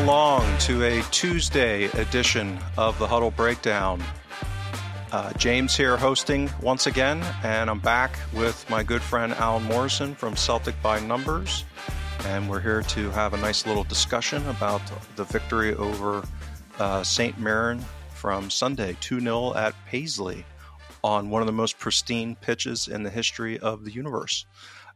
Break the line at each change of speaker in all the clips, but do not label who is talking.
Along to a Tuesday edition of the Huddle Breakdown. Uh, James here hosting once again, and I'm back with my good friend Alan Morrison from Celtic by Numbers. And we're here to have a nice little discussion about the victory over uh, St. Mirren from Sunday, 2 0 at Paisley on one of the most pristine pitches in the history of the universe.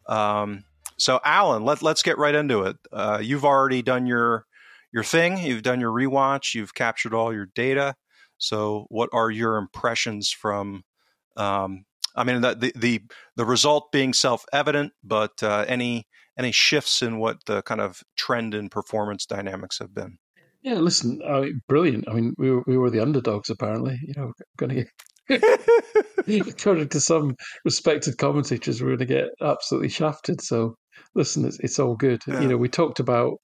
Um, so, Alan, let, let's get right into it. Uh, you've already done your your thing. You've done your rewatch. You've captured all your data. So, what are your impressions from? Um, I mean, the, the the result being self evident, but uh, any any shifts in what the kind of trend in performance dynamics have been?
Yeah, listen, I mean, brilliant. I mean, we were, we were the underdogs, apparently. You know, going to get, according to some respected commentators, we're going to get absolutely shafted. So, listen, it's, it's all good.
Yeah.
You know, we talked about,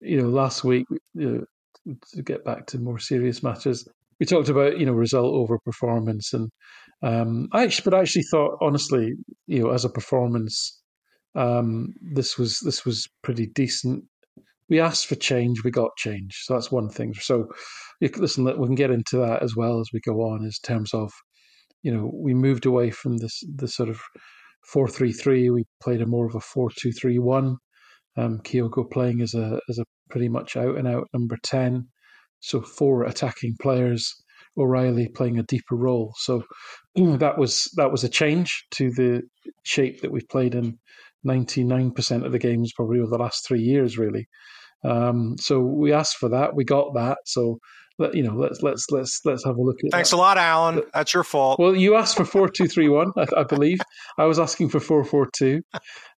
you know, last week, you know, to get back to more serious matters, we talked about, you know, result over performance. And um, I actually, but I actually thought, honestly, you know, as a performance, um, this was this was pretty decent we asked for change, we got change. So that's one thing. So, listen, we can get into that as well as we go on, in terms of, you know, we moved away from this the sort of four three three. We played a more of a four two three one. Um, Kyogo playing as a as a pretty much out and out number ten. So four attacking players. O'Riley playing a deeper role. So that was that was a change to the shape that we've played in 99% of the games probably over the last three years, really. Um, so we asked for that, we got that. So you know, let's let's let's let's have a look at.
Thanks
that.
a lot, Alan. That's your fault.
Well, you asked for four two three one, I, I believe. I was asking for four four two.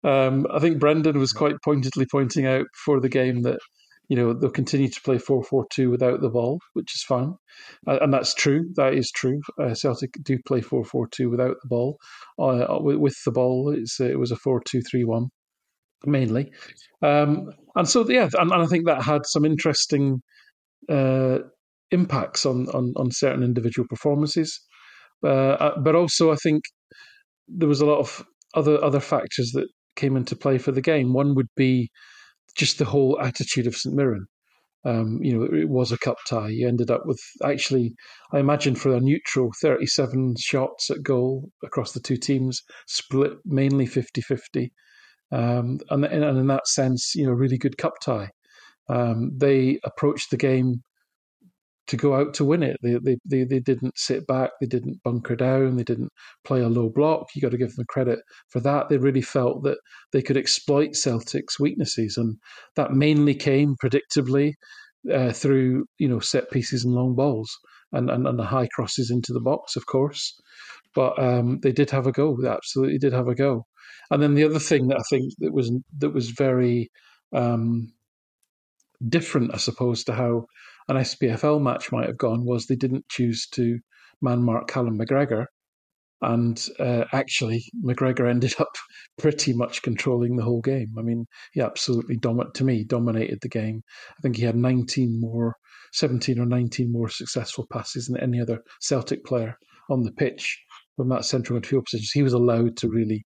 Um, I think Brendan was quite pointedly pointing out for the game that you know they'll continue to play four four two without the ball, which is fine, uh, and that's true. That is true. Uh, Celtic do play four four two without the ball. Uh, with, with the ball, it's, it was a four two three one mainly. Um, and so, yeah, and, and, I think that had some interesting uh, impacts on, on, on certain individual performances. Uh, but also, I think there was a lot of other other factors that came into play for the game. One would be just the whole attitude of St Mirren. Um, you know, it, it was a cup tie. You ended up with actually, I imagine, for a neutral, 37 shots at goal across the two teams, split mainly 50 50. Um, and, and in that sense, you know, really good cup tie. Um, they approached the game to go out to win it. They, they they they didn't sit back. They didn't bunker down. They didn't play a low block. You got to give them credit for that. They really felt that they could exploit Celtic's weaknesses, and that mainly came predictably uh, through you know set pieces and long balls and, and and the high crosses into the box, of course. But um, they did have a go. They absolutely did have a go. And then the other thing that I think that was that was very um, different, I suppose, to how an SPFL match might have gone was they didn't choose to man mark Callum McGregor. And uh, actually, McGregor ended up pretty much controlling the whole game. I mean, he absolutely dominated, to me, dominated the game. I think he had 19 more, 17 or 19 more successful passes than any other Celtic player on the pitch from that central midfield position. He was allowed to really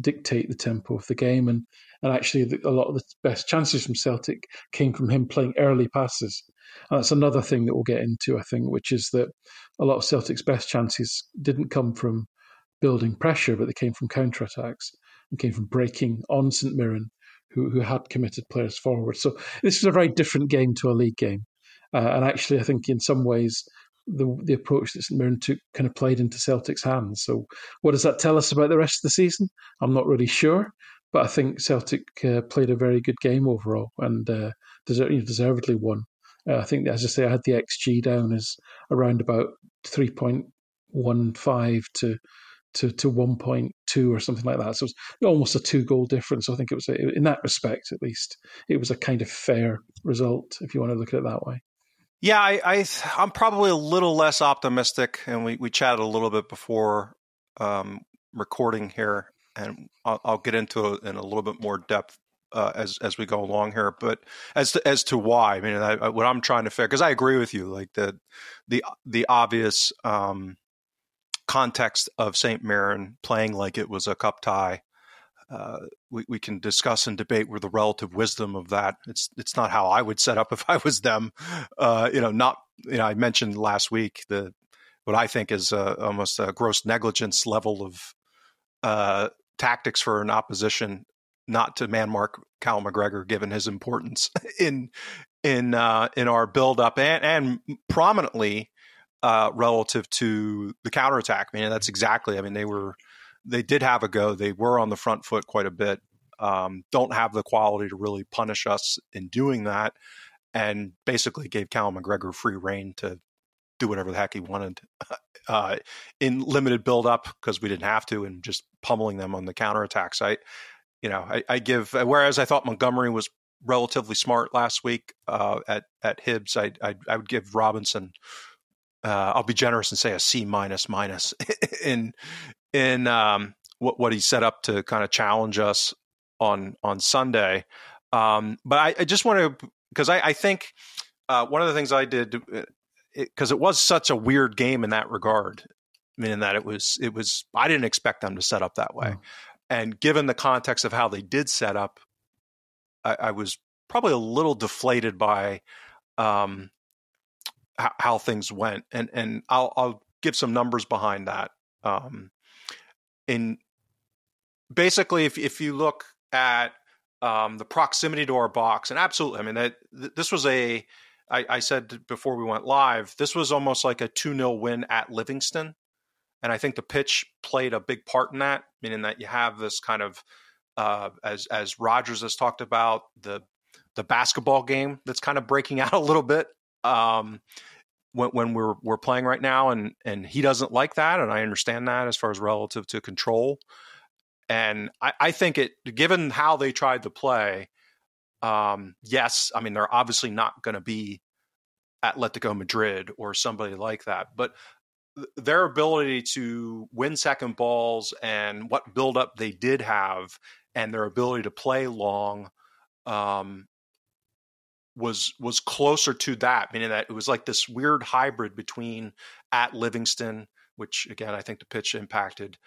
dictate the tempo of the game, and and actually the, a lot of the best chances from Celtic came from him playing early passes. And that's another thing that we'll get into, I think, which is that a lot of Celtic's best chances didn't come from building pressure, but they came from counter attacks and came from breaking on St Mirren, who, who had committed players forward. So this was a very different game to a league game. Uh, and actually, I think in some ways, the the approach that St Mirren took kind of played into Celtic's hands. So, what does that tell us about the rest of the season? I'm not really sure, but I think Celtic uh, played a very good game overall and uh, deservedly won. Uh, I think, as I say, I had the XG down as around about 3.15 to to to 1.2 or something like that. So it was almost a two goal difference. I think it was a, in that respect, at least, it was a kind of fair result if you want to look at it that way.
Yeah, I, I am probably a little less optimistic, and we we chatted a little bit before um, recording here, and I'll, I'll, get into it in a little bit more depth uh, as as we go along here. But as to as to why, I mean, I, what I'm trying to figure, because I agree with you, like the the the obvious um, context of St. Mirren playing like it was a cup tie uh, we, we can discuss and debate where the relative wisdom of that. It's it's not how I would set up if I was them. Uh, you know, not you know. I mentioned last week the what I think is a, almost a gross negligence level of uh, tactics for an opposition not to man mark Cal McGregor, given his importance in in uh, in our build up and, and prominently uh, relative to the counterattack. I mean, that's exactly. I mean, they were they did have a go. They were on the front foot quite a bit. Um, don't have the quality to really punish us in doing that, and basically gave Cal McGregor free reign to do whatever the heck he wanted uh, in limited build up because we didn't have to, and just pummeling them on the counterattacks. I, you know, I, I, give whereas I thought Montgomery was relatively smart last week uh, at at Hibs, I, I, I would give Robinson. Uh, I'll be generous and say a C minus minus in in um, what what he set up to kind of challenge us on on Sunday. Um, but I, I, just want to because I, I, think uh, one of the things I did because uh, it, it, was such a weird game in that regard, meaning that it was it was I didn't expect them to set up that way, mm. And given the context of how they did set up, I, I was probably a little deflated by um, how, how, things went, and and I'll, I'll give some numbers behind that. Um, in basically, if if you look at um, the proximity to our box, and absolutely, I mean that th- this was a. I, I said before we went live, this was almost like a two 0 win at Livingston, and I think the pitch played a big part in that, meaning that you have this kind of uh, as as Rodgers has talked about the the basketball game that's kind of breaking out a little bit. Um, when, when we're we're playing right now, and and he doesn't like that, and I understand that as far as relative to control. And I, I think it, given how they tried to play, um, yes, I mean they're obviously not going to be Atletico Madrid or somebody like that, but their ability to win second balls and what buildup they did have, and their ability to play long, um, was was closer to that, meaning that it was like this weird hybrid between at Livingston, which again I think the pitch impacted,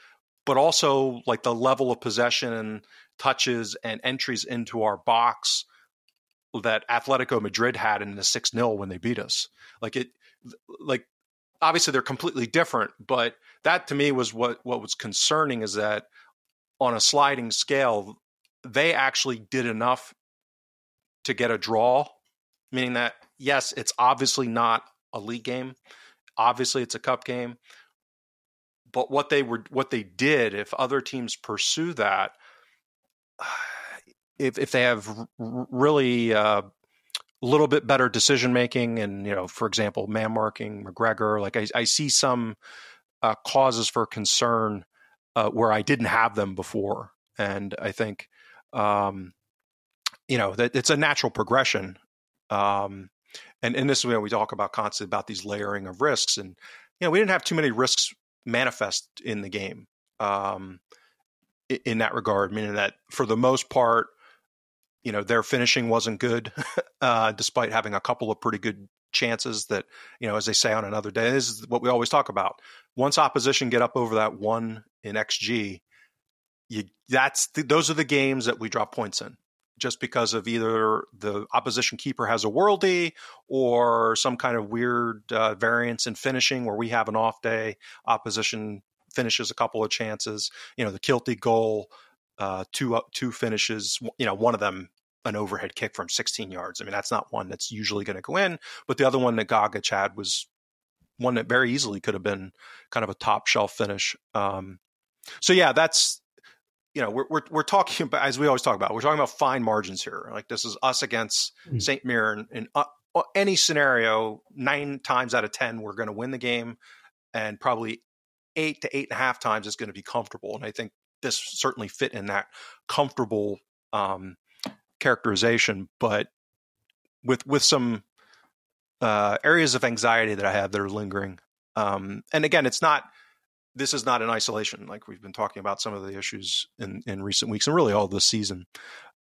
but also like the level of possession and touches and entries into our box that Atletico Madrid had in the 6 0 when they beat us. Like it like obviously they're completely different, but that to me was what what was concerning is that on a sliding scale, they actually did enough to get a draw meaning that yes, it's obviously not a league game. Obviously, it's a cup game. But what they were, what they did, if other teams pursue that, if if they have really uh, a little bit better decision making, and you know, for example, man marking McGregor, like I, I see some uh, causes for concern uh, where I didn't have them before, and I think um, you know that it's a natural progression um, and and this is when we talk about constantly about these layering of risks, and you know we didn't have too many risks manifest in the game um, in that regard, meaning that for the most part, you know their finishing wasn't good, uh, despite having a couple of pretty good chances that you know as they say on another day this is what we always talk about once opposition get up over that one in xg you that's the, those are the games that we drop points in just because of either the opposition keeper has a worldie or some kind of weird uh, variance in finishing where we have an off day, opposition finishes a couple of chances. You know, the Kiltie goal, uh, two two finishes. You know, one of them an overhead kick from 16 yards. I mean, that's not one that's usually going to go in, but the other one that Gogic had was one that very easily could have been kind of a top shelf finish. Um, so yeah, that's you know we're, we're we're talking about as we always talk about we're talking about fine margins here. Like this is us against mm-hmm. St. Mirren in uh, uh, any scenario. Nine times out of ten, we're going to win the game, and probably eight to eight and a half times is going to be comfortable. And I think this certainly fit in that comfortable um, characterization, but with with some uh, areas of anxiety that I have that are lingering. Um, and again, it's not this is not in isolation. Like we've been talking about some of the issues in, in recent weeks and really all this season.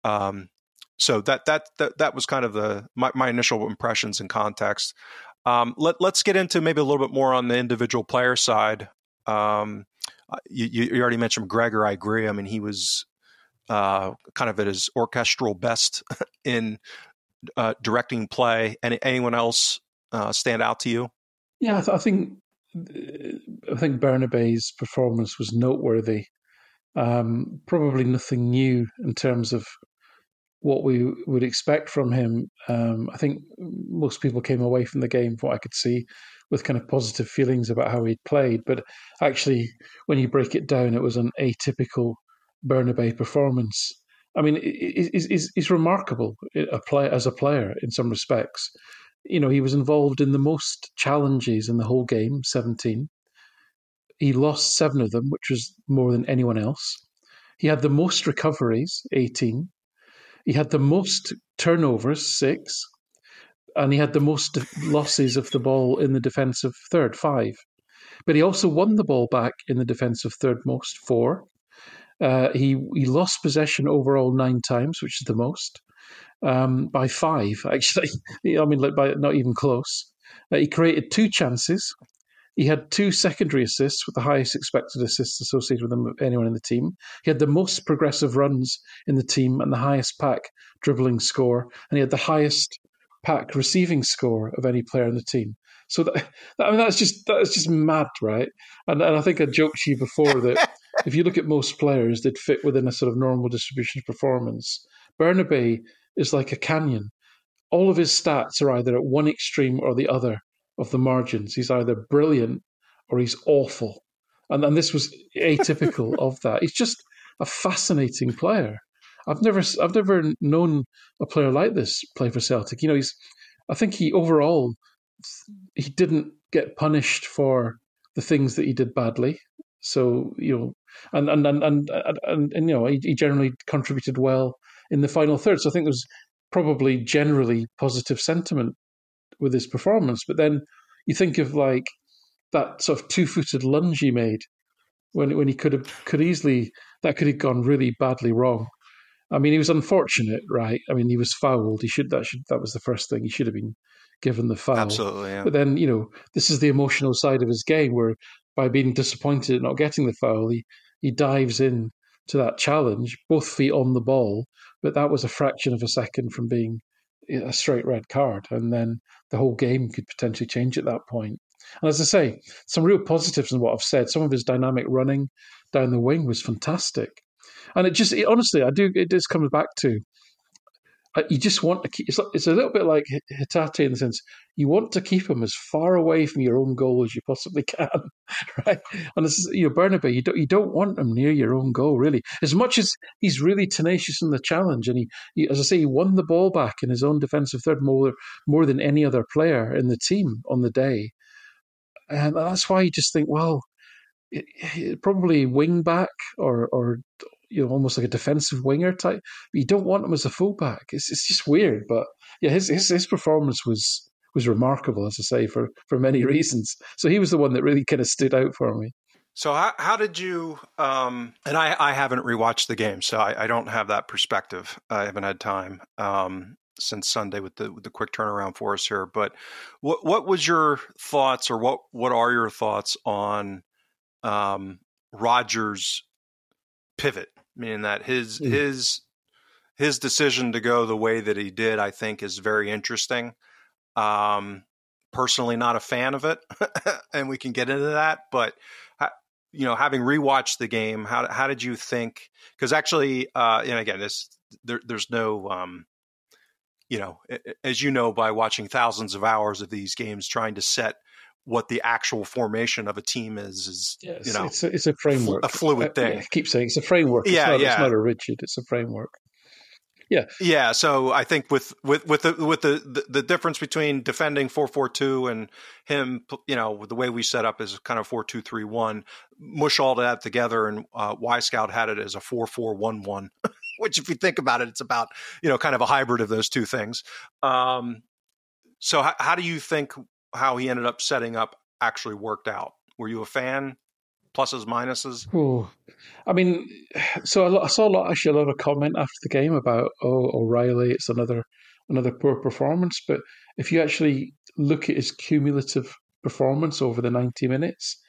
Um, so that, that, that, that was kind of the, my, my initial impressions and context. Um, let, let's get into maybe a little bit more on the individual player side. Um, uh, you, you, already mentioned Gregor. I agree. I mean, he was uh, kind of at his orchestral best in uh, directing play. Any, anyone else uh, stand out to you?
Yeah, I, th- I think I think Bernabei's performance was noteworthy. Um, probably nothing new in terms of what we would expect from him. Um, I think most people came away from the game, what I could see, with kind of positive feelings about how he'd played. But actually, when you break it down, it was an atypical Bernabei performance. I mean, he's, he's remarkable as a player in some respects you know, he was involved in the most challenges in the whole game, 17. He lost seven of them, which was more than anyone else. He had the most recoveries, 18. He had the most turnovers, six. And he had the most losses of the ball in the defensive third, five. But he also won the ball back in the defensive third most, four. Uh, he he lost possession overall nine times, which is the most um, by five, actually. I mean, like by not even close. Uh, he created two chances. He had two secondary assists with the highest expected assists associated with them of anyone in the team. He had the most progressive runs in the team and the highest pack dribbling score, and he had the highest pack receiving score of any player in the team. So that, I mean, that's just that's just mad, right? And, and I think I joked to you before that if you look at most players, they'd fit within a sort of normal distribution of performance. Bernabei is like a canyon. All of his stats are either at one extreme or the other of the margins. He's either brilliant or he's awful. And, and this was atypical of that. He's just a fascinating player. I've never I've never known a player like this play for Celtic. You know, he's I think he overall he didn't get punished for the things that he did badly. So you know, and and and and and, and, you know, he, he generally contributed well in the final third. So I think there was probably generally positive sentiment with his performance. But then you think of like that sort of two footed lunge he made when when he could have could easily that could have gone really badly wrong. I mean, he was unfortunate, right? I mean, he was fouled. He should that should that was the first thing he should have been given the foul.
Absolutely. Yeah.
But then you know this is the emotional side of his game where by being disappointed at not getting the foul, he he dives in to that challenge, both feet on the ball, but that was a fraction of a second from being a straight red card, and then the whole game could potentially change at that point. And as I say, some real positives in what I've said. Some of his dynamic running down the wing was fantastic, and it just it, honestly, I do it just comes back to Uh, you just want to keep. It's, it's a little bit like Hatate in the sense you want to keep him as far away from your own goal as you possibly can, right? And this is you know Bernabei, you don't you don't want him near your own goal really. As much as he's really tenacious in the challenge, and he, he as I say, he won the ball back in his own defensive third more more than any other player in the team on the day, and that's why you just think, well, it, probably wing back or or you know, almost like a defensive winger type. But you don't want him as a fullback. It's it's just weird. But yeah, his his, his performance was was remarkable, as I say, for for many reasons. So he was the one that really kind of stood out for me.
So how how did you? Um, and I I haven't rewatched the game, so I, I don't have that perspective. I haven't had time um, since Sunday with the with the quick turnaround for us here. But what what was your thoughts, or what what are your thoughts on um, Rodgers' pivot meaning that his mm. his his decision to go the way that he did, I think, is very interesting. Um, personally, not a fan of it, and we can get into that. But you know, having rewatched the game, how how did you think? Because actually, uh, and again, this there, there's no, um, you know, as you know, by watching thousands of hours of these games, trying to set what the actual formation of a team is is you know
it's a, it's a framework.
a fluid thing.
I, keep saying it's a framework. It's
yeah,
not,
yeah.
it's not a rigid it's a framework. Yeah.
Yeah so i think with with with the with the the, the difference between defending 442 and him you know the way we set up is kind of 4231 mush all that together and uh, Wyscout had it as a 4411 which if you think about it it's about you know kind of a hybrid of those two things. Um so how, how do you think how he ended up setting up actually worked out. Were you a fan? Pluses, minuses?
Oh, I mean, so I saw a lot, actually, a lot of comment after the game about, oh, O'Riley, it's another another poor performance. But if you actually look at his cumulative performance over the 90 minutes,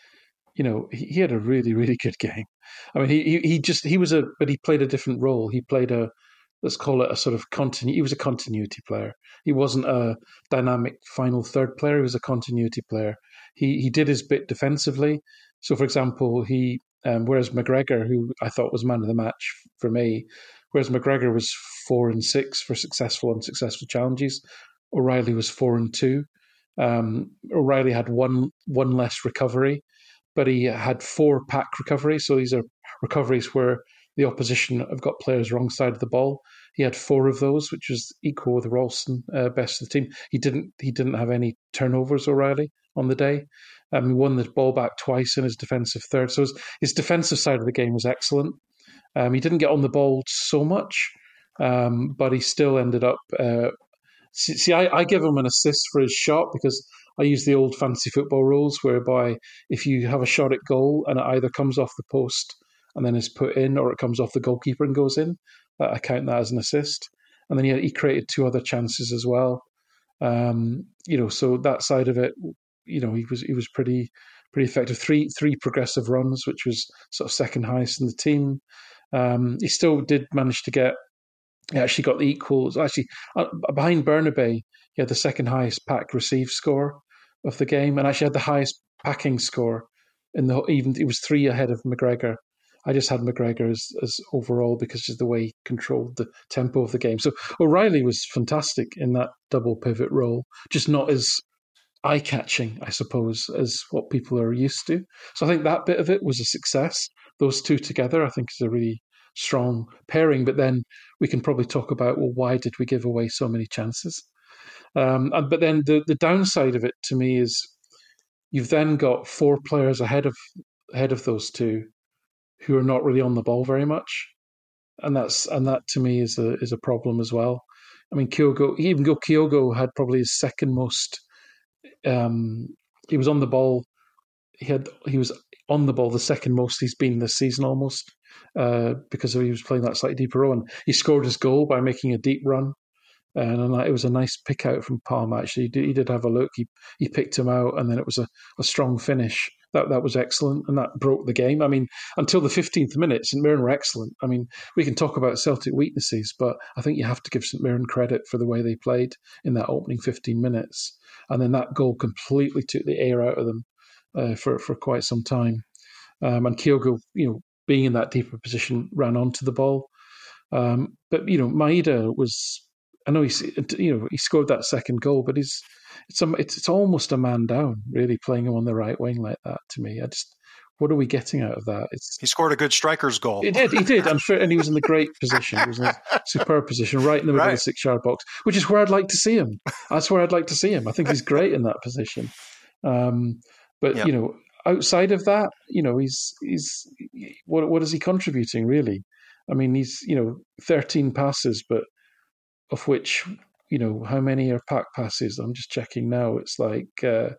you know, he, he had a really, really good game. I mean, he, he, he just, he was a, but he played a different role. He played a, let's call it a sort of continuity. He was a continuity player. He wasn't a dynamic final third player. He was a continuity player. He he did his bit defensively. So, for example, he um, whereas McGregor, who I thought was man of the match for me, whereas McGregor was four and six for successful and successful challenges, O'Riley was four and two. Um, O'Riley had one one less recovery, but he had four pack recoveries. So these are recoveries where the opposition have got players wrong side of the ball. He had four of those, which was equal with Ralston, uh, best of the team. He didn't he didn't have any turnovers, O'Riley, on the day. Um, he won the ball back twice in his defensive third. So his, his defensive side of the game was excellent. Um, he didn't get on the ball so much, um, but he still ended up. Uh, see, see I, I give him an assist for his shot because I use the old fancy football rules whereby if you have a shot at goal and it either comes off the post and then is put in, or it comes off the goalkeeper and goes in. I count that as an assist. And then he, he created two other chances as well. Um, you know, so that side of it, you know, he was he was pretty pretty effective. Three three progressive runs, which was sort of second highest in the team. Um, he still did manage to get. He actually got the equals. Actually, uh, behind Bernabei, he had the second highest pack receive score of the game, and actually had the highest packing score in the even. It was three ahead of McGregor I just had McGregor as, as overall because of the way he controlled the tempo of the game. So O'Riley was fantastic in that double pivot role, just not as eye catching, I suppose, as what people are used to. So I think that bit of it was a success. Those two together, I think, is a really strong pairing. But then we can probably talk about well, why did we give away so many chances? Um, but then the the downside of it to me is you've then got four players ahead of ahead of those two who are not really on the ball very much, and that's and that to me is a is a problem as well. I mean, Kyogo, even though Kyogo had probably his second most, um, he was on the ball. He had he was on the ball the second most he's been this season almost uh, because he was playing that slightly deeper role. And he scored his goal by making a deep run and it was a nice pick out from Palm. Actually, he did, have a look. He he picked him out, and then it was a, a strong finish. That that was excellent, and that broke the game. I mean, until the fifteenth minute, St Mirren were excellent. I mean, we can talk about Celtic weaknesses, but I think you have to give St Mirren credit for the way they played in that opening fifteen minutes, and then that goal completely took the air out of them uh, for for quite some time. Um, and Kyogo, you know, being in that deeper position, ran onto the ball. Um, but you know, Maeda was I know he's you know he scored that second goal, but he's it's a, it's, it's almost a man down really playing him on the right wing like that. To me, I just what are we getting out of that? It's
he scored a good striker's goal.
He did, he did. I'm sure, and he was in the great position. He was in a superb position, right in the middle right. of the six-yard box, which is where I'd like to see him. That's where I'd like to see him. I think he's great in that position. Um, but you know, outside of that, you know, he's he's what what is he contributing really? I mean, he's you know 13 passes, but of which you know how many are pack passes. I'm just checking now. It's like uh,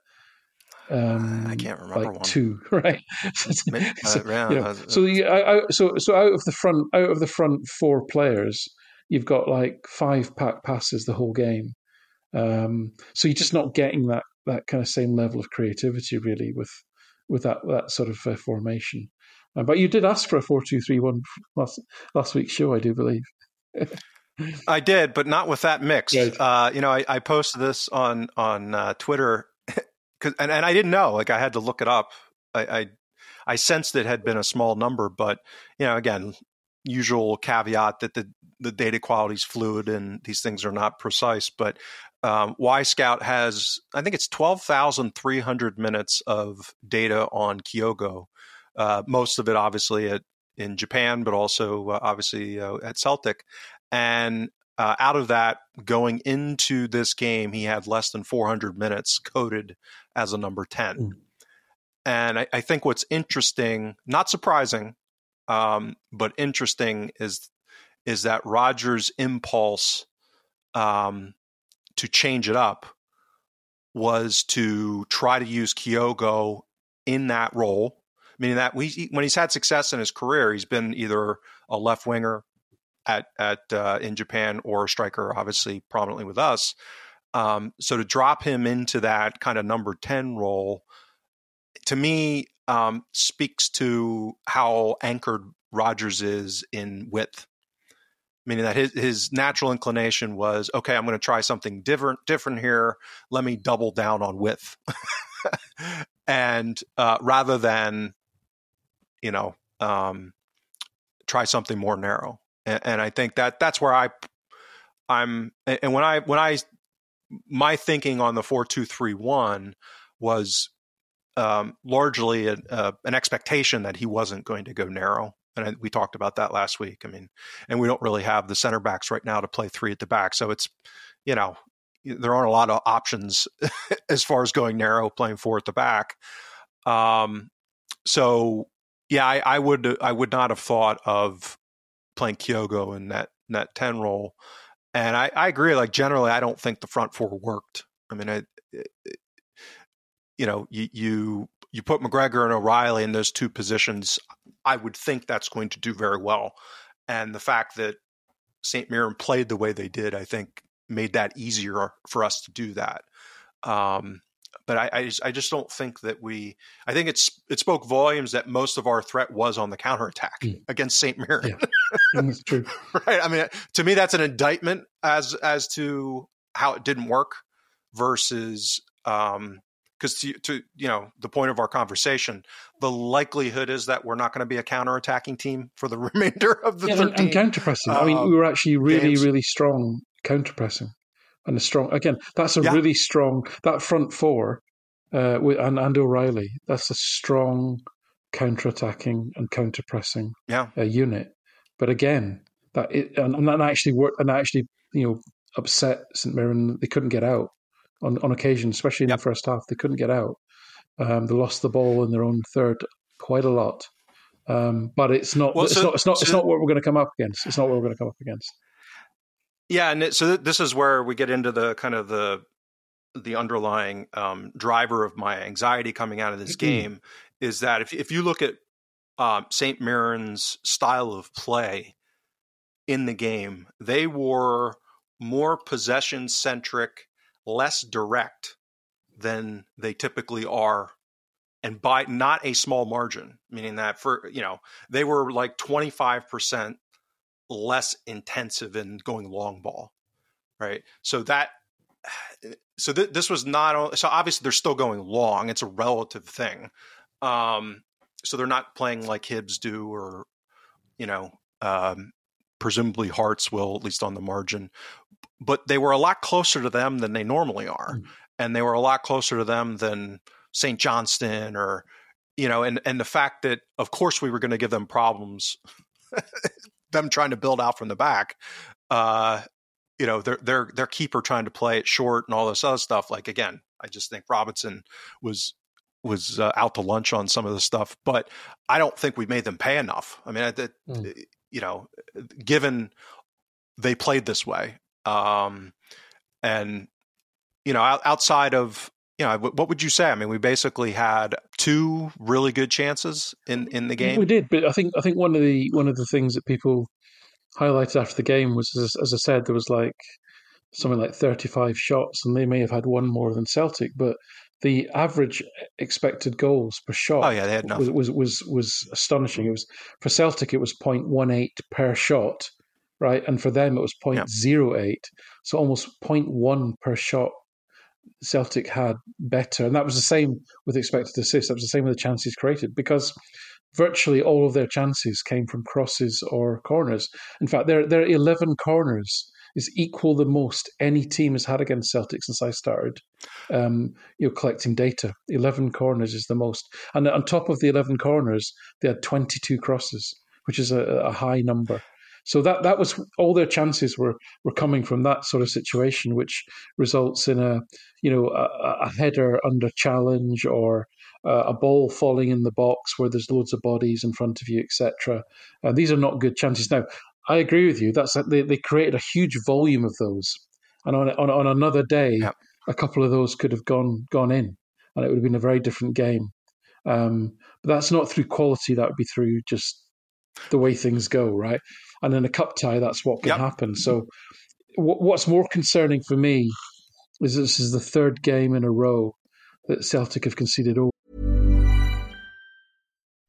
um,
I can't remember
like
one.
two, right?
so, uh, yeah,
you know, so, you, I, I, so so out of the front out of the front four players, you've got like five pack passes the whole game. Um, so you're just not getting that that kind of same level of creativity really with with that that sort of uh, formation. Uh, but you did ask for a four two three one last last week's show, I do believe.
I did, but not with that mix. Right. Uh, you know, I, I, posted this on on uh, Twitter, and, and I didn't know. Like, I had to look it up. I, I I sensed it had been a small number, but you know, again, usual caveat that the the data quality is fluid and these things are not precise. But um, Wyscout has, I think it's twelve thousand three hundred minutes of data on Kyogo. Uh, most of it, obviously, at in Japan, but also uh, obviously uh, at Celtic. And uh, out of that, going into this game, he had less than 400 minutes coded as a number 10. Mm. And I, I, think what's interesting, not surprising, um, but interesting is is that Rodgers' impulse um, to change it up was to try to use Kyogo in that role, meaning that we, when he's had success in his career, he's been either a left winger at at uh, in Japan or striker, obviously prominently with us. Um, so to drop him into that kind of number ten role, to me, um, speaks to how anchored Rodgers is in width. Meaning that his, his natural inclination was, okay, I'm going to try something different different here. Let me double down on width, and uh, rather than, you know, um, try something more narrow and, and I think that that's where I I'm and when I when I my thinking on the four two three one was um, largely a, an expectation that he wasn't going to go narrow. And I, we talked about that last week. I mean, and we don't really have the center backs right now to play three at the back. So it's, you know, there aren't a lot of options as far as going narrow, playing four at the back. Um, so yeah, I, I would I would not have thought of playing Kyogo in that in that ten role. And I, I agree. Like generally, I don't think the front four worked. I mean, I, it, you know, you, you you put McGregor and O'Riley in those two positions. I would think that's going to do very well. And the fact that St. Mirren played the way they did, I think, made that easier for us to do that. Um, but I, I just, I, just, don't think that we. I think it's it spoke volumes that most of our threat was on the counterattack mm. against St. Mirren. Yeah.
That's true,
right? I mean, to me, that's an indictment as as to how it didn't work versus um, because to, to, you know the point of our conversation, the likelihood is that we're not going to be a counterattacking team for the remainder of the yeah, 13,
and, and counter pressing. Uh, I mean, we were actually really games. really strong counter pressing and a strong again. That's a yeah. really strong that front four uh, with and, and O'Riley. That's a strong counter-attacking and counter-pressing
yeah.
uh, unit. But again, that it, and, and that actually worked and actually you know upset St Mirren. They couldn't get out on on occasion, especially in yep. the first half. They couldn't get out. Um, they lost the ball in their own third quite a lot. Um, but it's not. Well, it's, so, not it's not. So it's not what we're going to come up against. It's not what we're going to come up against.
Yeah, and it, so this is where we get into the kind of the the underlying um, driver of my anxiety coming out of this mm-hmm. game is that if if you look at um, St. Mirren's style of play in the game, they were more possession centric, less direct than they typically are and by not a small margin meaning that for you know they were like 25% less intensive in going long ball, right? So that so th- this was not so obviously they're still going long. It's a relative thing. Um, so they're not playing like Hibs do, or you know, um, presumably Hearts will at least on the margin. But they were a lot closer to them than they normally are, mm. and they were a lot closer to them than St. Johnstone or you know, and and the fact that of course we were going to give them problems them trying to build out from the back. Uh, you know, their their their keeper trying to play it short and all this other stuff. Like again, I just think Robinson was was uh, out to lunch on some of the stuff, but I don't think we made them pay enough. I mean, that mm. you know, given they played this way, um, and you know, outside of you know, what would you say? I mean, we basically had two really good chances in, in the game.
We did, but I think I think one of the one of the things that people highlighted after the game was, as, as I said, there was like something like thirty five shots, and they may have had one more than Celtic, but the average expected goals per shot
oh, yeah, they had was,
was, was was astonishing. It was for Celtic, it was 0.18 per shot, right? And for them, it was 0.08, yep. so almost 0.1 per shot. Celtic had better, and that was the same with expected assists. That was the same with the chances created because virtually all of their chances came from crosses or corners. In fact, there there are 11 corners is equal the most any team has had against Celtic since I started, um, you know, collecting data. Eleven corners is the most, and on top of the eleven corners, they had twenty-two crosses, which is a, a high number. So that that was all their chances were were coming from that sort of situation, which results in a you know a, a header under challenge or uh, a ball falling in the box where there's loads of bodies in front of you, etc. Uh, these are not good chances. Now, I agree with you. That's they, they created a huge volume of those, and on on, on another day, yeah. a couple of those could have gone gone in, and it would have been a very different game. Um, but that's not through quality. That would be through just the way things go, right? And in a cup tie, that's what can yep. happen. So, w- what's more concerning for me is this is the third game in a row that Celtic have conceded over.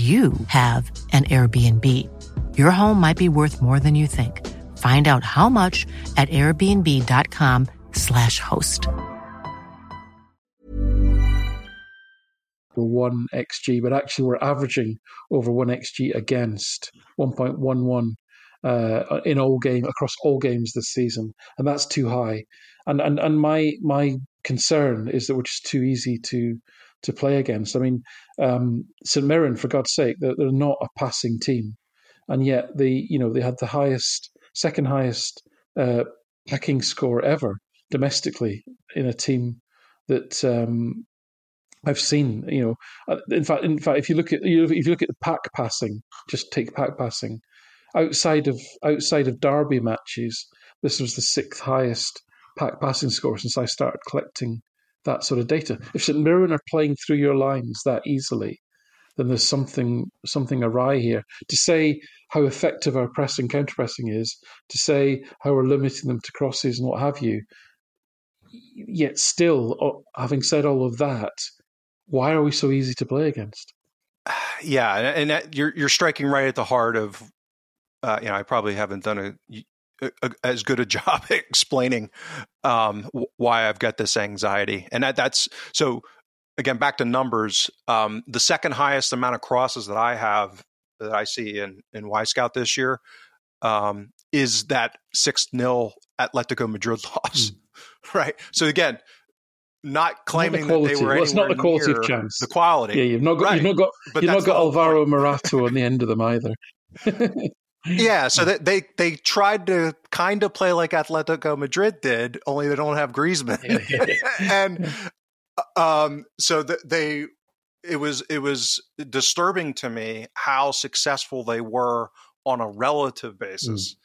you have an Airbnb. Your home might be worth more than you think. Find out how much at airbnb.com/slash host.
One XG, but actually we're averaging over one XG against 1.11 uh, in all game across all games this season, and that's too high. And and and my my concern is that we're just too easy to to play against. I mean, um, St Mirren, for God's sake, they're, they're, not a passing team, and yet they, you know, they had the highest, second highest uh, packing score ever domestically in a team that um, I've seen. You know, uh, in fact, in fact, if you look at you know, if you look at the pack passing, just take pack passing outside of outside of derby matches. This was the sixth highest pack passing score since I started collecting that sort of data. If St Mirren are playing through your lines that easily, then there's something something awry here. To say how effective our pressing counter pressing is, to say how we're limiting them to crosses and what have you, yet still, having said all of that, why are we so easy to play against?
Yeah, and you're you're striking right at the heart of. Uh, you know, I probably haven't done a a, as good a job explaining um, why I've got this anxiety. And that, that's so. Again, back to numbers. Um, the second highest amount of crosses that I have that I see in in Y Wyscout this year um, is that six 0 Atletico Madrid loss. Mm. Right. So again, not claiming
not the
that they were
well, it's not the quality of chance.
The quality.
Yeah, you've not got right. you've not got but you've not got Alvaro Morata on the end of them either.
yeah, so they, they they tried to kind of play like Atletico Madrid did, only they don't have Griezmann, and um, so the, they it was it was disturbing to me how successful they were on a relative basis. Mm.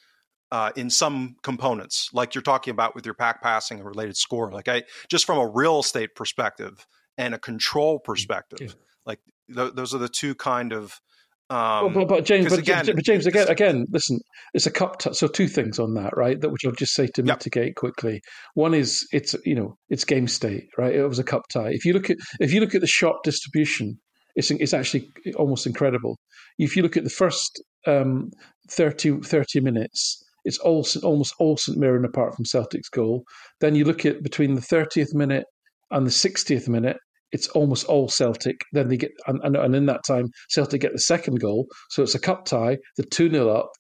Uh, in some components, like you're talking about with your pack passing and related score, like I just from a real estate perspective and a control perspective, yeah. like th- those are the two kind of
um, but, but, James, but, again, but James, again, again, listen, it's a cup. T- so two things on that, right? That which I'll just say to yep. mitigate quickly. One is it's you know it's game state, right? It was a cup tie. If you look at if you look at the shot distribution, it's it's actually almost incredible. If you look at the first um, 30, 30 minutes, it's all almost all St Mirren apart from Celtic's goal. Then you look at between the thirtieth minute and the sixtieth minute, it's almost all Celtic. Then they get, and, and, in that time, Celtic get the second goal. So it's a cup tie. They're 2 0 up.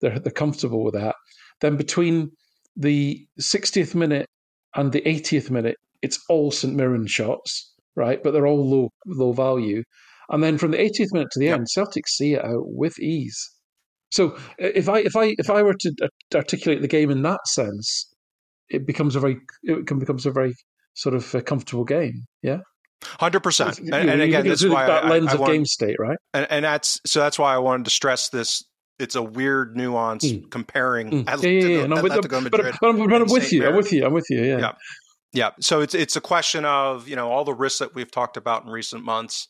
They're, they're comfortable with that. Then between the 60th minute and the 80th minute, it's all St Mirren shots, right? But they're all low low value. And then from the 80th minute to the end, Celtic see it out with ease. So if I if I if I were to articulate the game in that sense, it becomes a very it becomes a very sort of uh, comfortable game. Yeah.
Hundred percent, and, and again, that's why
that
I,
lens
I,
of game state, right?
And, and, that's so that's why I wanted to stress this. It's a weird nuance mm. comparing.
Mm. Yeah, yeah, yeah. No, but, but, but, but, I'm, I'm with you. I'm with you. I'm with you. Yeah.
yeah. Yeah. So it's it's a question of you know all the risks that we've talked about in recent months,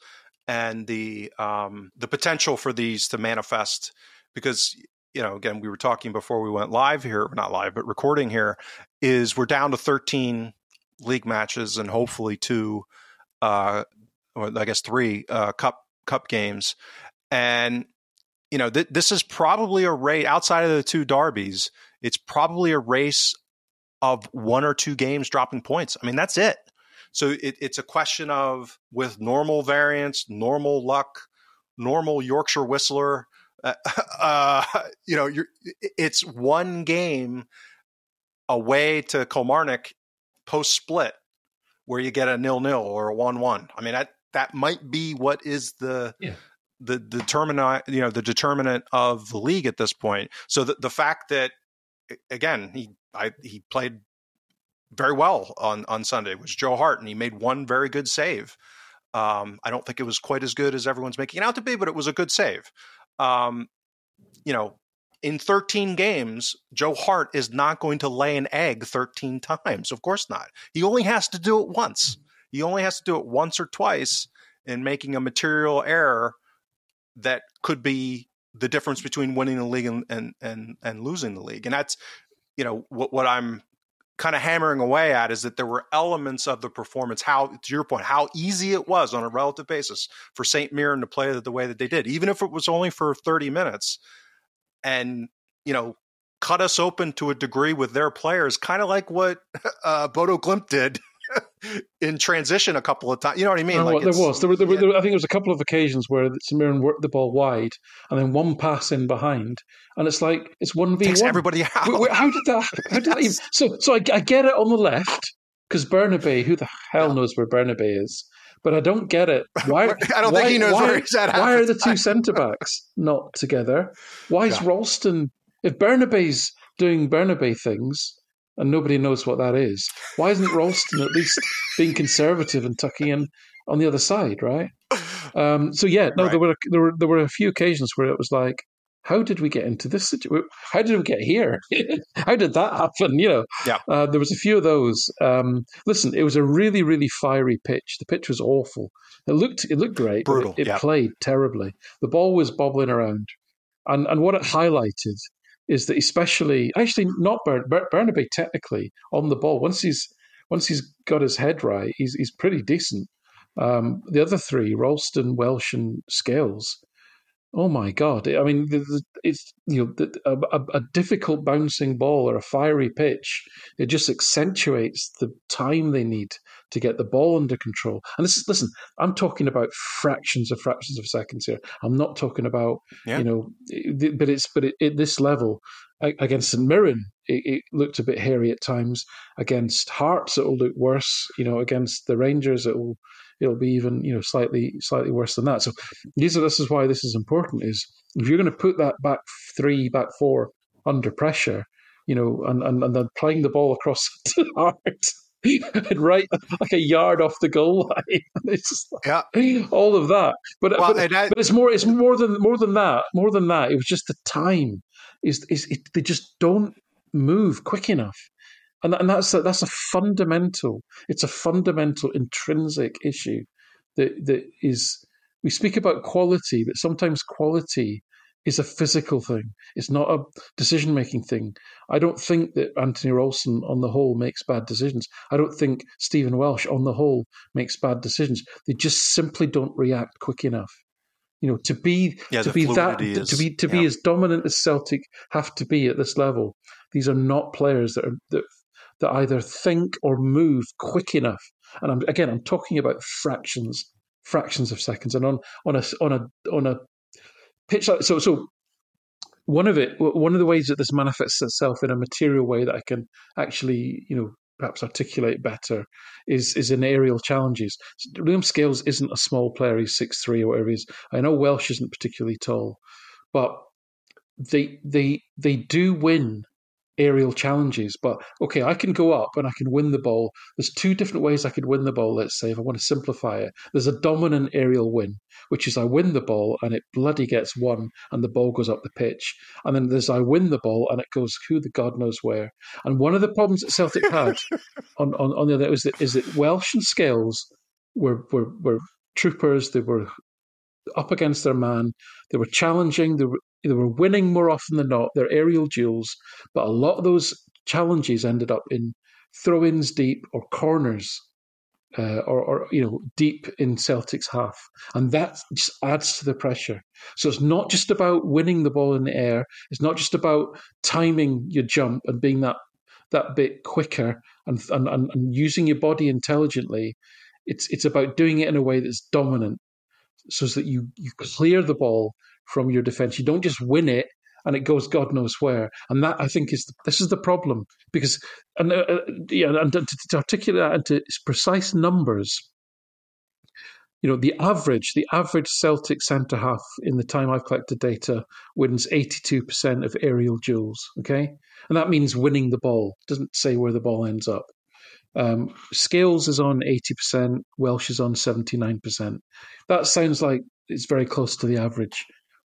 and the um, the potential for these to manifest because you know again we were talking before we went live here, not live but recording here, is we're down to 13 league matches and hopefully two uh, or I guess three uh, cup cup games, and you know th- this is probably a race outside of the two derbies. It's probably a race of one or two games dropping points. I mean that's it. So it, it's a question of with normal variance, normal luck, normal Yorkshire Whistler. Uh, uh, you know, it's one game away to Kilmarnock post split where you get a nil nil or a one one. I mean that that might be what is the yeah. the determinant you know the determinant of the league at this point. So the the fact that again he I, he played very well on on Sunday was Joe Hart and he made one very good save. Um, I don't think it was quite as good as everyone's making it out to be, but it was a good save. Um, you know, in 13 games, Joe Hart is not going to lay an egg 13 times. Of course not. He only has to do it once. Mm-hmm. He only has to do it once or twice in making a material error that could be the difference between winning the league and and and, and losing the league. And that's you know what what I'm kind of hammering away at is that there were elements of the performance how to your point how easy it was on a relative basis for St. Mirren to play the way that they did even if it was only for 30 minutes and you know cut us open to a degree with their players, kind of like what uh, Bodo Glimt did in transition a couple of times. You know what I mean?
Like there was. There were, there were, there, I think there was a couple of occasions where St Mirren worked the ball wide and then one pass in behind, and it's like it's one v one.
Everybody out.
Wait, wait, how did that? How did that even, so, so I, I, get it on the left because Bernabei. Who the hell knows where Bernabei is? But I don't get it. Why?
I don't why, think he knows
why,
where he's at.
Why are the two centre backs not together? Why is yeah. Ralston? If Bernabei's doing Bernabei things and nobody knows what that is, why isn't Ralston at least being conservative and tucking in on the other side, right? Um, so yeah, no, right. there were there were there were a few occasions where it was like, how did we get into this situation? How did we get here? how did that happen? You know,
yeah.
Uh, there was a few of those. Um, listen, it was a really, really fiery pitch. The pitch was awful. It looked, it looked great.
Brutal.
it,
yeah.
played terribly. The ball was bobbling around, and and what it highlighted is that especially actually not Bern, Bernabei technically on the ball once he's once he's got his head right, he's he's pretty decent. Um, the other three, Ralston, Welsh, and Scales, Oh my God! I mean, it's you know a, a, difficult bouncing ball or a fiery pitch. It just accentuates the time they need to get the ball under control. And this is listen, I'm talking about fractions of fractions of seconds here. I'm not talking about yeah. you know, but it's but it, at this level against St Mirren, it, it, looked a bit hairy at times. Against Hearts, it will look worse. You know, against the Rangers, it will it'll be even you know slightly slightly worse than that. So these are this is why this is important. Is if you're going to put that back three, back four under pressure, you know, and and, and then playing the ball across the heart. right like a yard off the goal line. It's just like yeah. all of that. But well, but, I, but, it's more it's more than more than that. More than that. It was just the time. Is is it, they just don't move quick enough and and that's a, that's a fundamental. It's a fundamental intrinsic issue that that is. We speak about quality, but sometimes quality is a physical thing. It's not a decision making thing. I don't think that Anthony Ralston, on the whole, makes bad decisions. I don't think Stephen Welsh, on the whole, makes bad decisions. They just simply don't react quick enough. You know, to be yeah, to be that is, to be to yeah. be as dominant as Celtic have to be at this level. These are not players that are that that either think or move quick enough. And I'm, again, I'm talking about fractions, fractions of seconds. And on on a on a on a pitch like so so. One of it, one of the ways that this manifests itself in a material way that I can actually, you know, perhaps articulate better is is in aerial challenges. Liam Scales isn't a small player; he's six three or whatever he is. I know Welsh isn't particularly tall, but they they they do win aerial challenges. But okay, I can go up and I can win the ball. There's two different ways I could win the ball, let's say, if I want to simplify it. There's a dominant aerial win, which is I win the ball and it bloody gets won and the ball goes up the pitch. And then there's I win the ball and it goes who the God knows where. And one of the problems that Celtic had on, on, on the other is that, is that Welsh and Scales were, were, were troopers, they were up against their man. They were challenging. They were, they were winning more often than not their aerial duels, but a lot of those challenges ended up in throw-ins deep or corners, uh, or, or, you know deep in Celtic's half, and that just adds to the pressure. So it's not just about winning the ball in the air. It's not just about timing your jump and being that that bit quicker and and, and using your body intelligently. It's it's about doing it in a way that's dominant, so that you you clear the ball from your defense. You don't just win it and it goes God knows where. And that I think is this is the problem because and uh, uh yeah, and to, to articulate that into precise numbers. You know, the average, the average Celtic centre half in the time I've collected data wins 82% of aerial duels. Okay. And that means winning the ball. Doesn't say where the ball ends up. Um, Scales is on 80%, Welsh is on 79%. That sounds like it's very close to the average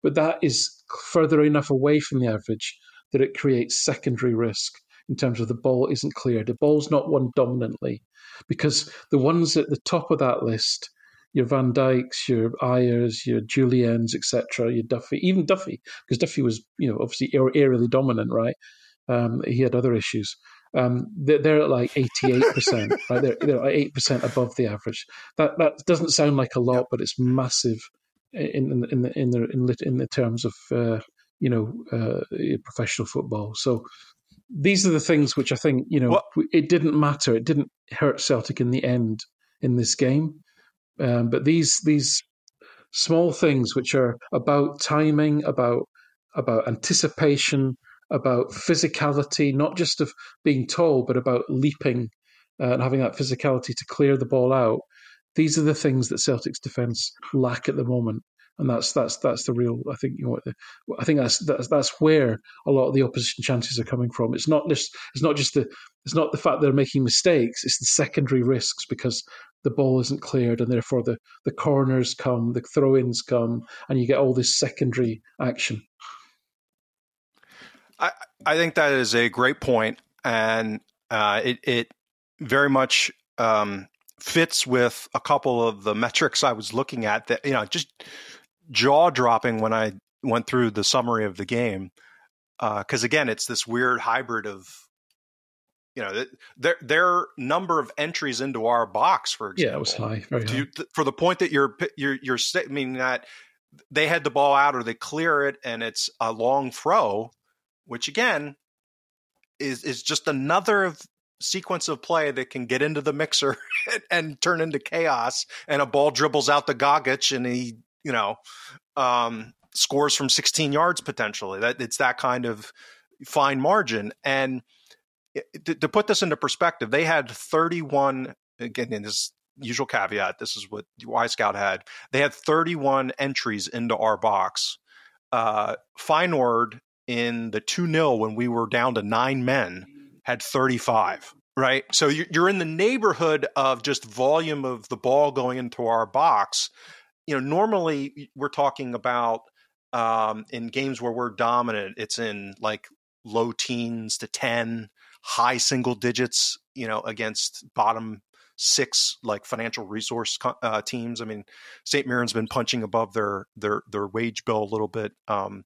but that is further enough away from the average that it creates secondary risk in terms of the ball isn't cleared. The ball's not won dominantly because the ones at the top of that list, your Van Dijks, your Ajers, your Julliens, etc., your Duffy, even Duffy, because Duffy was, you know, obviously aerially dominant, right? Um, he had other issues. Um, they're, they're, at like 88%, right? They're, they're 8% above the average. That that doesn't sound like a lot, but it's massive in in the in the in, in the terms of uh, you know uh, professional football. So these are the things which I think you know what? it didn't matter. It didn't hurt Celtic in the end in this game, um, but these these small things which are about timing, about about anticipation, about physicality, not just of being tall, but about leaping uh, and having that physicality to clear the ball out. These are the things that Celtic's defence lack at the moment, and that's that's that's the real. I think you know. the, I think that's that's that's where a lot of the opposition chances are coming from. It's not just it's not just the it's not the fact they're making mistakes. It's the secondary risks because the ball isn't cleared, and therefore the the corners come, the throw-ins come, and you get all this secondary action.
I I think that is a great point, and uh, it it very much um, fits with a couple of the metrics I was looking at that, you know, just jaw dropping when I went through the summary of the game. Because uh, again, it's this weird hybrid of, you know, their their number of entries into our box, for example.
Yeah, it was high, very high.
You, for the point that you're you're you're meaning that they had the ball out or they clear it and it's a long throw, which again is is just another of sequence of play that can get into the mixer and, turn into chaos and a ball dribbles out the Gogic and he, you know, um, scores from 16 yards potentially. That it's that kind of fine margin. And to, to put this into perspective, they had 31 again in this usual caveat. This is what Wyscout had. They had 31 entries into our box. Uh, Feyenoord in the 2 0 when we were down to nine men had 35 right? So you're in the neighborhood of just volume of the ball going into our box. You know, normally we're talking about um, in games where we're dominant, it's in like low teens to 10, high single digits, you know, against bottom six like financial resource uh, teams. I mean, St. Mirren's been punching above their their their wage bill a little bit um,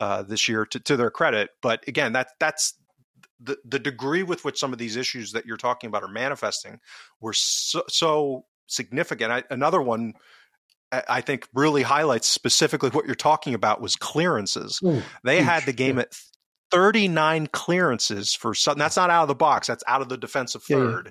uh, this year to, to their credit, but again, that that's the the degree with which some of these issues that you're talking about are manifesting were so, so significant. I, another one. I think really highlights specifically what you're talking about was clearances. Ooh, they had the game yeah. at 39 clearances for something. That's not out of the box. That's out of the defensive third. Yeah, yeah.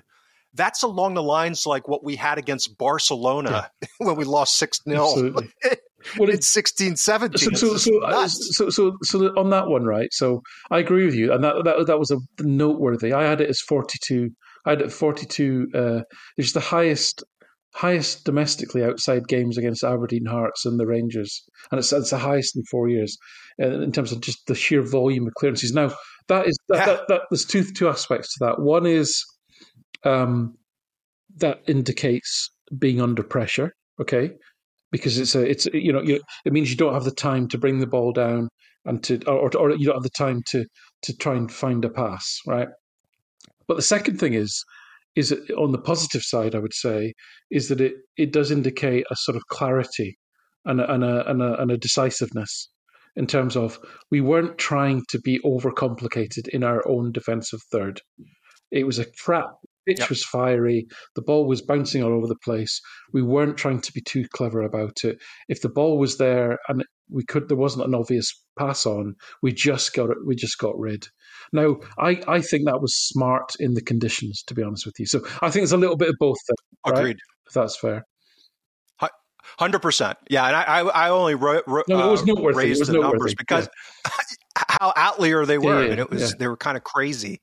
That's along the lines like what we had against Barcelona when we lost 6 0. well, it's 16, 17. So,
so, so, so, so, so, on that one, right? So I agree with you. And that, that, that was a noteworthy. I had it as 42. I had it 42. Uh, it's the highest highest domestically outside games against Aberdeen Hearts and the Rangers, and it's, it's the highest in four years uh, in terms of just the sheer volume of clearances. Now that is that, yeah. that, that, there's two two aspects to that. One is um, that indicates being under pressure, okay, because it's a it's you know it means you don't have the time to bring the ball down and to or, or you don't have the time to to try and find a pass, right? But the second thing is is on the positive side, I would say, is that it, it does indicate a sort of clarity and a, and a, and a, and a decisiveness in terms of we weren't trying to be overcomplicated in our own defensive third. It was a trap. Pitch yep. was fiery. The ball was bouncing all over the place. We weren't trying to be too clever about it. If the ball was there and we could, there wasn't an obvious pass on. We just got it. We just got rid. Now, I, I think that was smart in the conditions, to be honest with you. So I think it's a little bit of both.
There, Agreed. Right?
If that's fair.
Hundred percent, yeah. And I, I only wrote, no, it was uh, noteworthy. raised was the noteworthy. numbers because yeah. how outlier they were. Yeah, yeah, I mean, it was they were kind of crazy.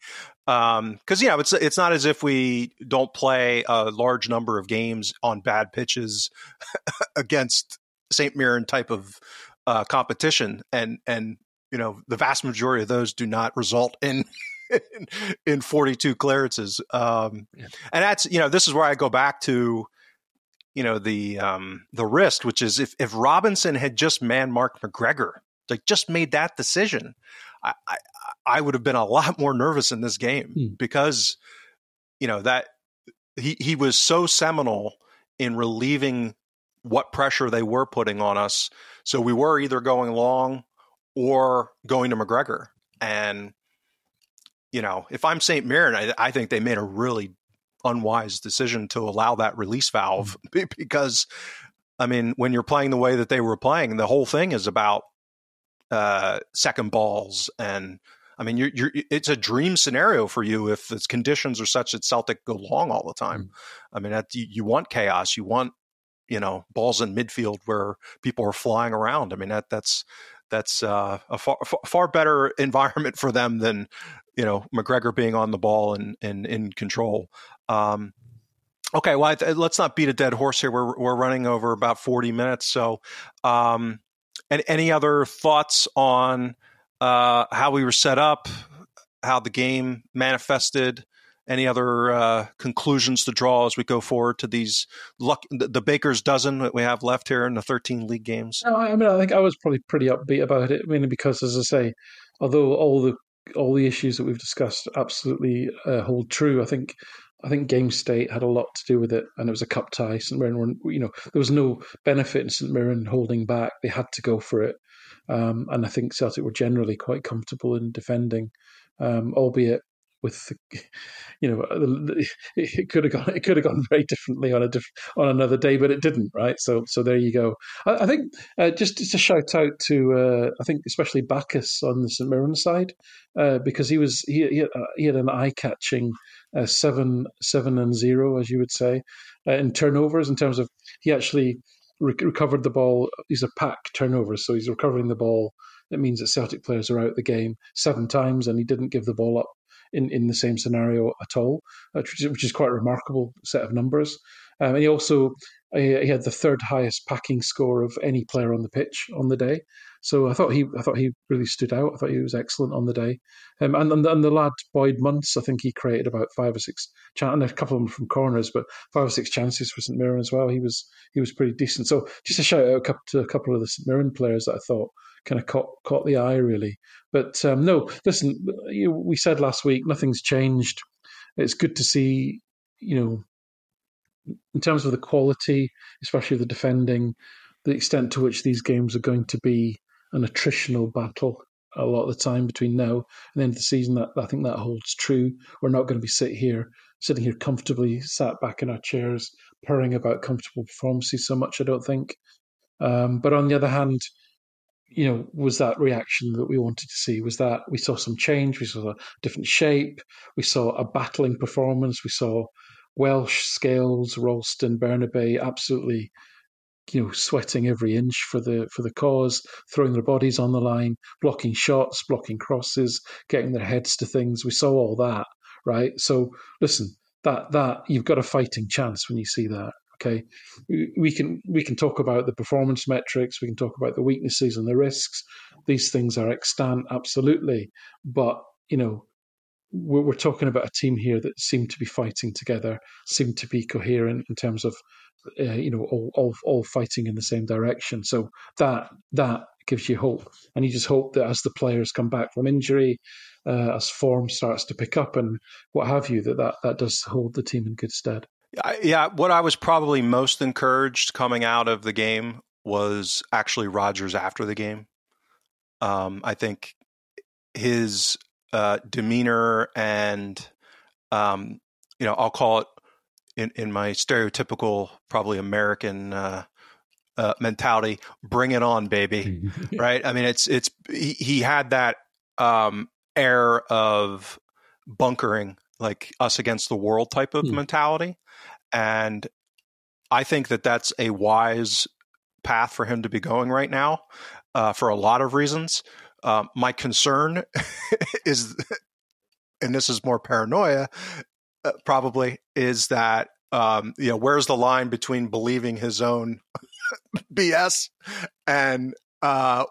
Because um, you know, it's it's not as if we don't play a large number of games on bad pitches against Saint Mirren type of uh, competition, and and you know the vast majority of those do not result in in, in 42 clearances um, yeah. and that's you know this is where i go back to you know the um, the risk which is if if robinson had just man mark mcgregor like just made that decision i i, I would have been a lot more nervous in this game hmm. because you know that he he was so seminal in relieving what pressure they were putting on us so we were either going long or going to McGregor. And, you know, if I'm St. Mirren, I, I think they made a really unwise decision to allow that release valve mm-hmm. because, I mean, when you're playing the way that they were playing, the whole thing is about uh, second balls and I mean, you're, you're, it's a dream scenario for you if the conditions are such that Celtic go long all the time. Mm. I mean, that, you, you, want chaos. You want, you know, balls in midfield where people are flying around. I mean, that that's that's uh, a far, far better environment for them than you know McGregor being on the ball and, and in control. Um, okay, well, let's not beat a dead horse here. We're we're running over about forty minutes. So, um, and any other thoughts on uh, how we were set up, how the game manifested? Any other uh, conclusions to draw as we go forward to these luck, the, Baker's dozen that we have left here in the 13 league games?
No, I mean, I think I was probably pretty upbeat about it. mainly because as I say, although all the all the issues that we've discussed absolutely uh, hold true, I think I think game state had a lot to do with it, and it was a cup tie. St Mirren, you know, there was no benefit in St Mirren holding back; they had to go for it, um, and I think Celtic were generally quite comfortable in defending, um, albeit with the, you know it could have gone it could have gone very differently on a diff, on another day but it didn't right? So so there you go. I, I think uh, just just a shout out to uh, i think especially Baccus on the st mirren side uh, because he was he he had, uh, he had an eye-catching uh, seven seven and zero as you would say uh, in turnovers in terms of he actually re- recovered the ball. These are pack turnovers so he's recovering the ball. It means that Celtic players are out of the game seven times, and he didn't give the ball up in, in the same scenario at all, uh, which is quite a remarkable set of numbers. Um, and he also he had the third highest packing score of any player on the pitch on the day. So I thought he I thought he really stood out. I thought he was excellent on the day. Um, and, and and the lad Boyd-Munce, I think he created about five or six chances, and a couple of them from corners, but five or six chances for St Mirren as well. He was he was pretty decent. So just a shout out to a couple of the St Mirren players that I thought kind of caught caught the eye really. But um, no, listen, we said last week nothing's changed. It's good to see, you know, in terms of the quality, especially the defending, the extent to which these games are going to be an attritional battle a lot of the time between now and the end of the season. That I think that holds true. We're not going to be sit here, sitting here comfortably, sat back in our chairs, purring about comfortable performances so much. I don't think. Um, but on the other hand, you know, was that reaction that we wanted to see? Was that we saw some change? We saw a different shape. We saw a battling performance. We saw Welsh, Scales, Ralston, Bernabei absolutely, you know, sweating every inch for the for the cause, throwing their bodies on the line, blocking shots, blocking crosses, getting their heads to things. We saw all that, right? So listen, that that you've got a fighting chance when you see that. Okay, we can we can talk about the performance metrics, we can talk about the weaknesses and the risks. These things are extant, absolutely, but you know we're, we're talking about a team here that seem to be fighting together, seem to be coherent in terms of uh, you know all, all all fighting in the same direction. So that that gives you hope, and you just hope that as the players come back from injury, uh, as form starts to pick up and what have you, that, that that does hold the team in good stead.
Yeah, what I was probably most encouraged coming out of the game was actually Rodgers after the game. Um, I think his uh, demeanor and, um, you know, I'll call it in, in my stereotypical, probably American uh, uh, mentality, bring it on, baby. right? I mean, it's it's he, he had that um, air of bunkering, like us against the world type of mm. mentality. And I think that that's a wise path for him to be going right now uh, for a lot of reasons. Uh, my concern is, and this is more paranoia, uh, probably, is that um, you know where's the line between believing his own BS and uh,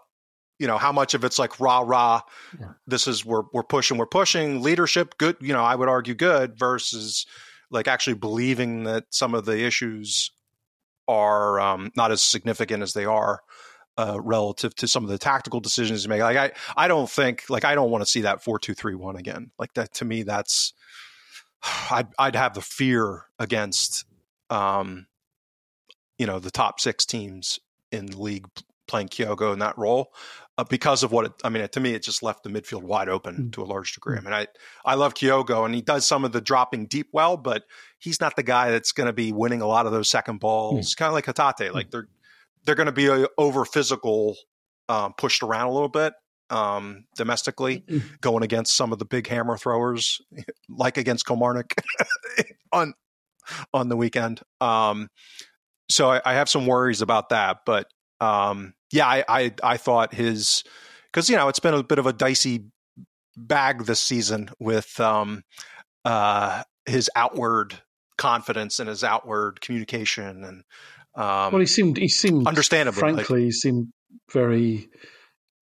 you know how much of it's like rah rah. Yeah. This is we're we're pushing, we're pushing leadership. Good, you know, I would argue good versus like actually believing that some of the issues are um, not as significant as they are uh, relative to some of the tactical decisions you make. Like I, I don't think like I don't want to see that four two three one again. Like that to me, that's I'd I'd have the fear against, um, you know, the top six teams in the league playing Kyogo in that role uh, because of what it, I mean, to me, it just left the midfield wide open mm. to a large degree. Mm. I mean, I, I love Kyogo and he does some of the dropping deep well, but he's not the guy that's going to be winning a lot of those second balls, mm. kind of like Hatate. Like they're, they're going to be uh, over physical, um, pushed around a little bit um, domestically, mm. going against some of the big hammer throwers, like against Kilmarnock on on the weekend. Um, so I, I, have some worries about that, but um, yeah, I, I, I thought his because you know it's been a bit of a dicey bag this season with um, uh, his outward confidence and his outward communication and um,
well, he seemed he seemed
understandably,
frankly, like, he seemed very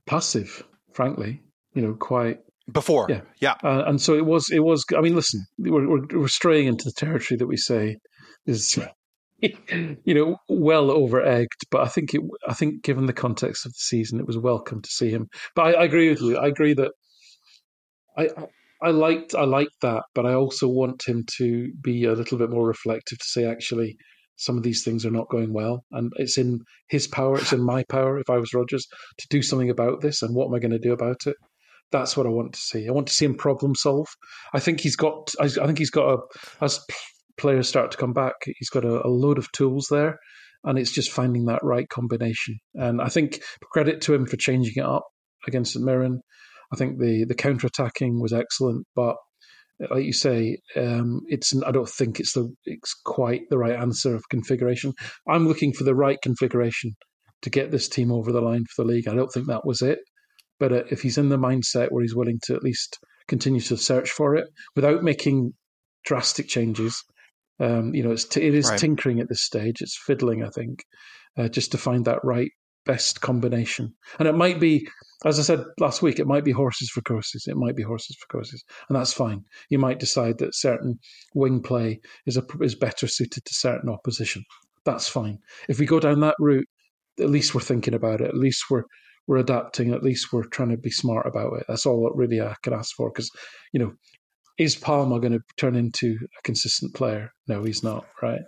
passive. Frankly, you know, quite
before,
yeah,
yeah,
uh, and so it was. It was. I mean, listen, we're, we're, we're straying into the territory that we say is you know, well over egged, but I think it. I think given the context of the season, it was welcome to see him. But I, I agree with you. I agree that I, I liked I liked that, but I also want him to be a little bit more reflective to say actually some of these things are not going well, and it's in his power, it's in my power. If I was Rodgers to do something about this, and what am I going to do about it? That's what I want to see. I want to see him problem solve. I think he's got. I, I think he's got a as players start to come back, he's got a, a load of tools there, and it's just finding that right combination. And I think credit to him for changing it up against St Mirren. I think the the counter attacking was excellent, but like you say, um, it's I don't think it's the it's quite the right answer of configuration. I'm looking for the right configuration to get this team over the line for the league. I don't think that was it, but uh, if he's in the mindset where he's willing to at least continue to search for it without making drastic changes, Um, you know, it's t- it is
Right.
tinkering at this stage. It's fiddling, I think, uh, just to find that right best combination. And it might be, as I said last week, it might be horses for courses. It might be horses for courses, and that's fine. You might decide that certain wing play is a, is better suited to certain opposition. That's fine. If we go down that route, at least we're thinking about it. At least we're we're adapting. At least we're trying to be smart about it. That's all that really I can ask for. Because you know, is Palma going to turn into a consistent player? No, he's not. Right.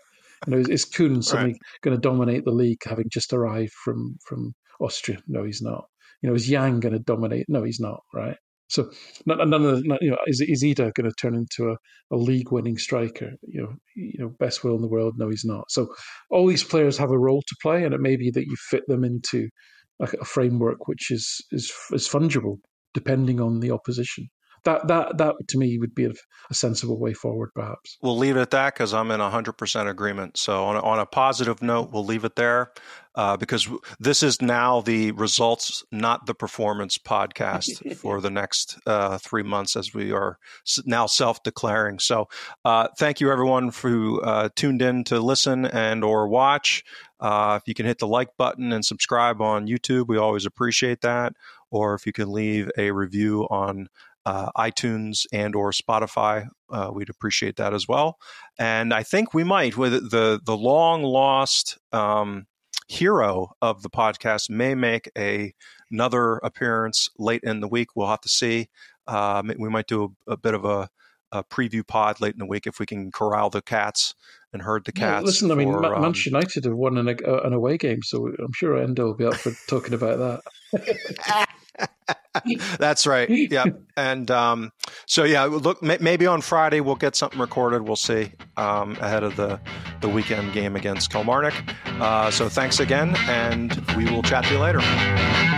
You know, is, is Kuhn suddenly going to dominate the league, having just arrived from from Austria? No, he's not. You know, is Yang going to dominate? No, he's not. Right. So none of the, you know, is, is Idah going to turn into a, a league-winning striker? You know, you know, best will in the world? No, he's not. So all these players have a role to play, and it may be that you fit them into a, a framework which is is is fungible depending on the opposition. That that that to me would be a, a sensible way forward, perhaps.
We'll leave it at that because I'm in 100% agreement. So, on a, on a positive note, we'll leave it there uh, because this is now the results, not the performance podcast for the next uh, three months as we are now self declaring. So, uh, thank you everyone who uh, tuned in to listen and or watch. Uh, if you can hit the like button and subscribe on YouTube, we always appreciate that. Or if you can leave a review on uh, iTunes and or Spotify. Uh, we'd appreciate that as well. And I think we might with the the long lost um, hero of the podcast may make a another appearance late in the week. We'll have to see. Um, we might do a, a bit of a, a, preview pod late in the week if we can corral the cats and herd the cats.
Yeah, listen, I mean,
for,
um, Manchester United have won an, an, away game, so I'm sure Endo will be up for talking about that.
That's right. Yeah, and um, so yeah, look, maybe on Friday we'll get something recorded. We'll see um, ahead of the the weekend game against Kilmarnock. Uh, so thanks again, and we will chat to you later.